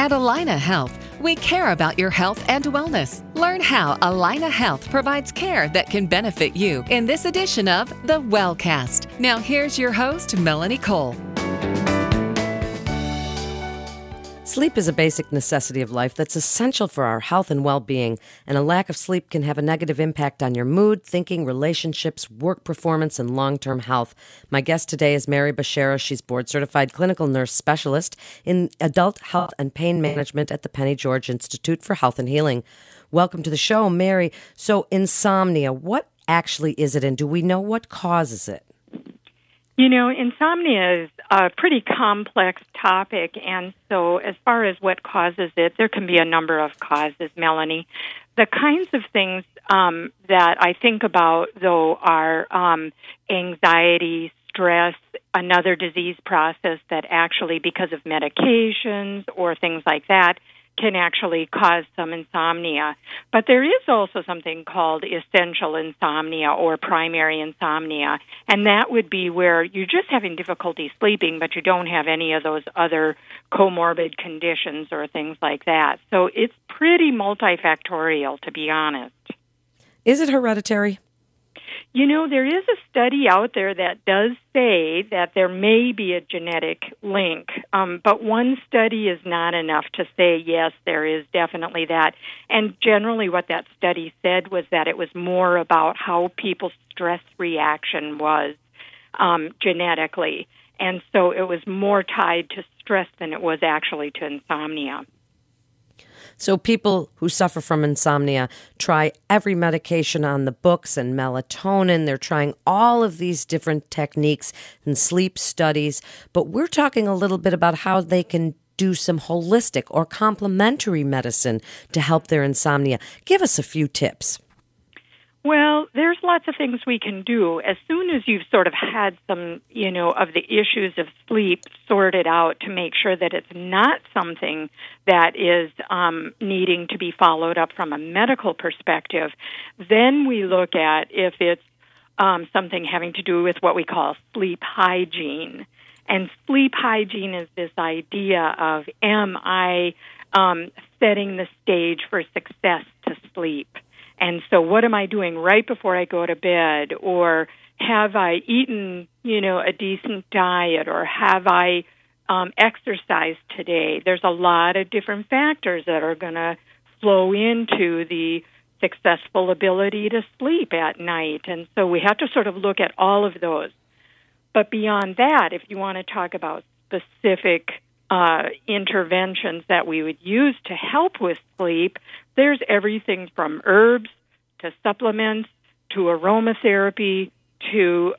At Allina Health, we care about your health and wellness. Learn how Allina Health provides care that can benefit you in this edition of The Wellcast. Now, here's your host, Melanie Cole. Sleep is a basic necessity of life that's essential for our health and well being, and a lack of sleep can have a negative impact on your mood, thinking, relationships, work performance, and long term health. My guest today is Mary Beshara. She's board certified clinical nurse specialist in adult health and pain management at the Penny George Institute for Health and Healing. Welcome to the show, Mary. So, insomnia, what actually is it, and do we know what causes it? You know, insomnia is a pretty complex topic, and so as far as what causes it, there can be a number of causes, Melanie. The kinds of things um, that I think about, though, are um, anxiety, stress, another disease process that actually, because of medications or things like that, can actually cause some insomnia. But there is also something called essential insomnia or primary insomnia, and that would be where you're just having difficulty sleeping, but you don't have any of those other comorbid conditions or things like that. So it's pretty multifactorial, to be honest. Is it hereditary? You know, there is a study out there that does say that there may be a genetic link, um, but one study is not enough to say, yes, there is definitely that. And generally, what that study said was that it was more about how people's stress reaction was um, genetically. And so it was more tied to stress than it was actually to insomnia. So people who suffer from insomnia try every medication on the books and melatonin. They're trying all of these different techniques and sleep studies. But we're talking a little bit about how they can do some holistic or complementary medicine to help their insomnia. Give us a few tips. Well, there's lots of things we can do. As soon as you've sort of had some, you know, of the issues of sleep sorted out to make sure that it's not something that is um, needing to be followed up from a medical perspective, then we look at if it's um, something having to do with what we call sleep hygiene. And sleep hygiene is this idea of am I um, setting the stage for success to sleep? And so, what am I doing right before I go to bed? Or have I eaten, you know, a decent diet? Or have I um, exercised today? There's a lot of different factors that are going to flow into the successful ability to sleep at night. And so, we have to sort of look at all of those. But beyond that, if you want to talk about specific uh, interventions that we would use to help with sleep, there's everything from herbs to supplements to aromatherapy to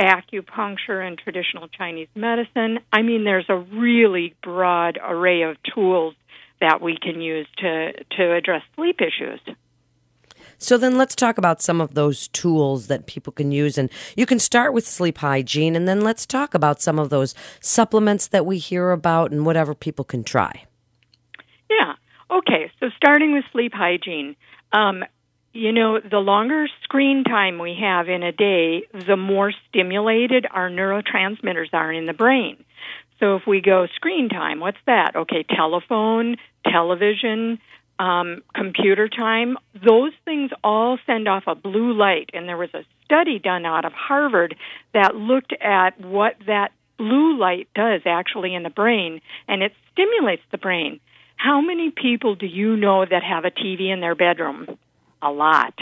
acupuncture and traditional Chinese medicine. I mean, there's a really broad array of tools that we can use to, to address sleep issues. So then let's talk about some of those tools that people can use. And you can start with sleep hygiene, and then let's talk about some of those supplements that we hear about and whatever people can try. Yeah. Okay. So starting with sleep hygiene. Um, you know, the longer screen time we have in a day, the more stimulated our neurotransmitters are in the brain. So if we go screen time, what's that? Okay, telephone, television, um, computer time, those things all send off a blue light. And there was a study done out of Harvard that looked at what that blue light does actually in the brain, and it stimulates the brain. How many people do you know that have a TV in their bedroom? A lot.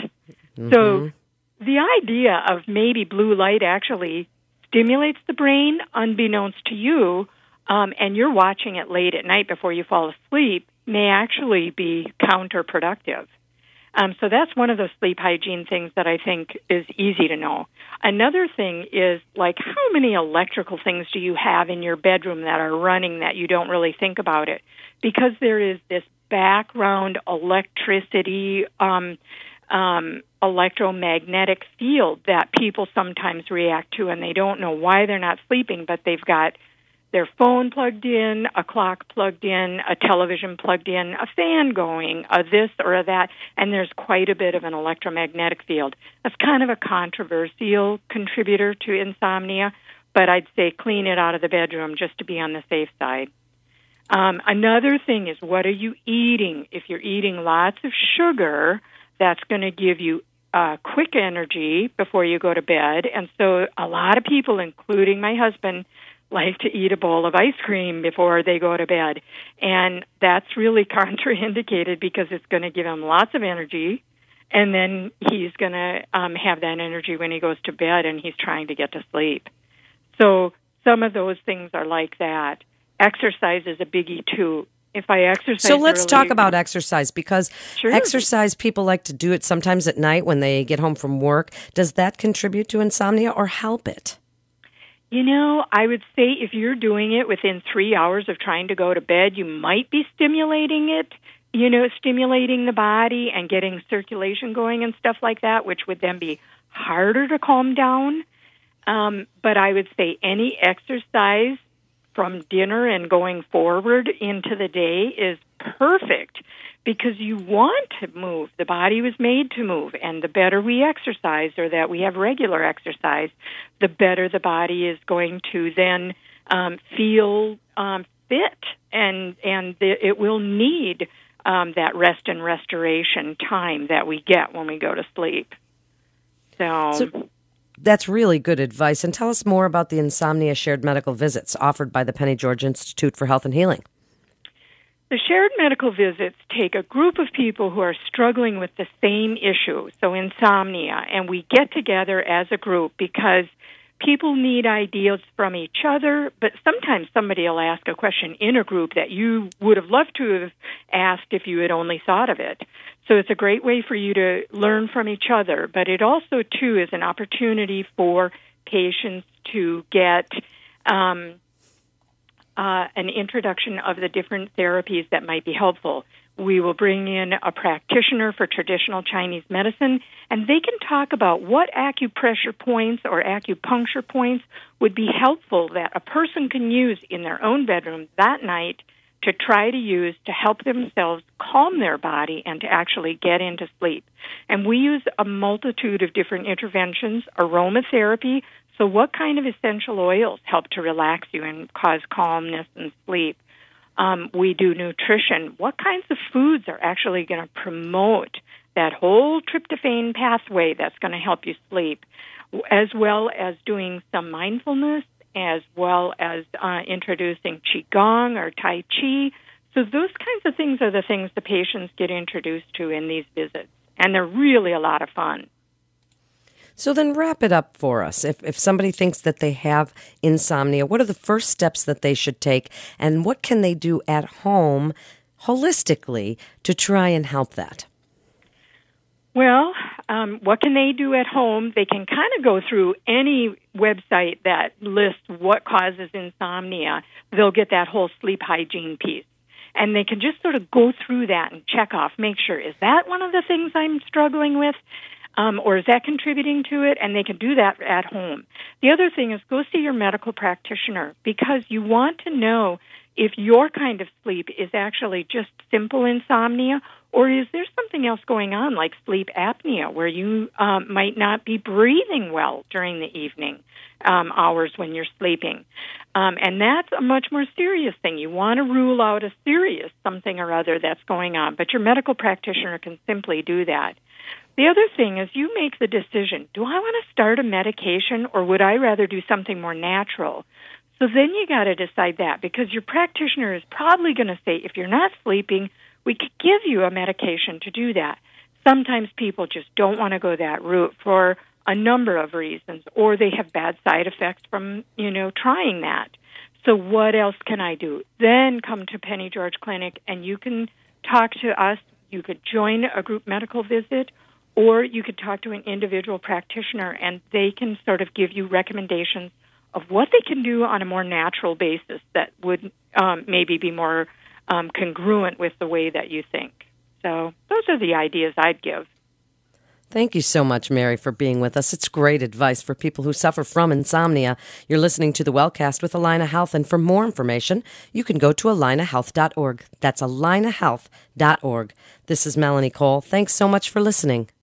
Mm-hmm. So the idea of maybe blue light actually stimulates the brain unbeknownst to you, um, and you're watching it late at night before you fall asleep may actually be counterproductive. Um, so that's one of those sleep hygiene things that I think is easy to know. Another thing is like how many electrical things do you have in your bedroom that are running that you don't really think about it? Because there is this background electricity, um, um, electromagnetic field that people sometimes react to, and they don't know why they're not sleeping, but they've got their phone plugged in, a clock plugged in, a television plugged in, a fan going, a this or a that, and there's quite a bit of an electromagnetic field. That's kind of a controversial contributor to insomnia, but I'd say clean it out of the bedroom just to be on the safe side. Um, another thing is what are you eating? If you're eating lots of sugar, that's going to give you uh, quick energy before you go to bed. And so a lot of people, including my husband, like to eat a bowl of ice cream before they go to bed. And that's really contraindicated because it's going to give him lots of energy. And then he's going to um, have that energy when he goes to bed and he's trying to get to sleep. So some of those things are like that. Exercise is a biggie too if I exercise. So let's early, talk about exercise because Sure. exercise people like to do it sometimes at night when they get home from work. Does that contribute to insomnia or help it? You know, I would say if you're doing it within three hours of trying to go to bed, you might be stimulating it, you know, stimulating the body and getting circulation going and stuff like that, which would then be harder to calm down. Um, but I would say any exercise from dinner and going forward into the day is perfect because you want to move. The body was made to move, and the better we exercise or that we have regular exercise, the better the body is going to then um, feel um, fit, and and the, it will need um, that rest and restoration time that we get when we go to sleep. So, So- That's really good advice. And tell us more about the insomnia shared medical visits offered by the Penny George Institute for Health and Healing. The shared medical visits take a group of people who are struggling with the same issue, so insomnia, and we get together as a group because people need ideas from each other, but sometimes somebody will ask a question in a group that you would have loved to have asked if you had only thought of it. So it's a great way for you to learn from each other, but it also, too, is an opportunity for patients to get. Um, uh, an introduction of the different therapies that might be helpful. We will bring in a practitioner for traditional Chinese medicine, and they can talk about what acupressure points or acupuncture points would be helpful that a person can use in their own bedroom that night to try to use to help themselves calm their body and to actually get into sleep. And we use a multitude of different interventions, aromatherapy. So, what kind of essential oils help to relax you and cause calmness and sleep? Um, we do nutrition. What kinds of foods are actually going to promote that whole tryptophan pathway that's going to help you sleep, as well as doing some mindfulness, as well as uh, introducing Qigong or Tai Chi. So, those kinds of things are the things the patients get introduced to in these visits, and they're really a lot of fun. So then wrap it up for us. If, if somebody thinks that they have insomnia, what are the first steps that they should take? And what can they do at home holistically to try and help that? Well, um, what can they do at home? They can kind of go through any website that lists what causes insomnia. They'll get that whole sleep hygiene piece. And they can just sort of go through that and check off, make sure, is that one of the things I'm struggling with? Um, or is that contributing to it? And they can do that at home. The other thing is go see your medical practitioner because you want to know if your kind of sleep is actually just simple insomnia or is there something else going on like sleep apnea where you um, might not be breathing well during the evening um, hours when you're sleeping um, and that's a much more serious thing you want to rule out a serious something or other that's going on but your medical practitioner can simply do that the other thing is you make the decision do I want to start a medication or would I rather do something more natural? So then you got to decide that because your practitioner is probably going to say if you're not sleeping, we could give you a medication to do that. Sometimes people just don't want to go that route for a number of reasons or they have bad side effects from, you know, trying that. So what else can I do? Then come to Penny George Clinic and you can talk to us. You could join a group medical visit or you could talk to an individual practitioner and they can sort of give you recommendations of what they can do on a more natural basis that would um, maybe be more um, congruent with the way that you think. So those are the ideas I'd give. Thank you so much, Mary, for being with us. It's great advice for people who suffer from insomnia. You're listening to the Wellcast with Allina Health, and for more information, you can go to allinahealth.org. That's allinahealth.org. This is Melanie Cole. Thanks so much for listening.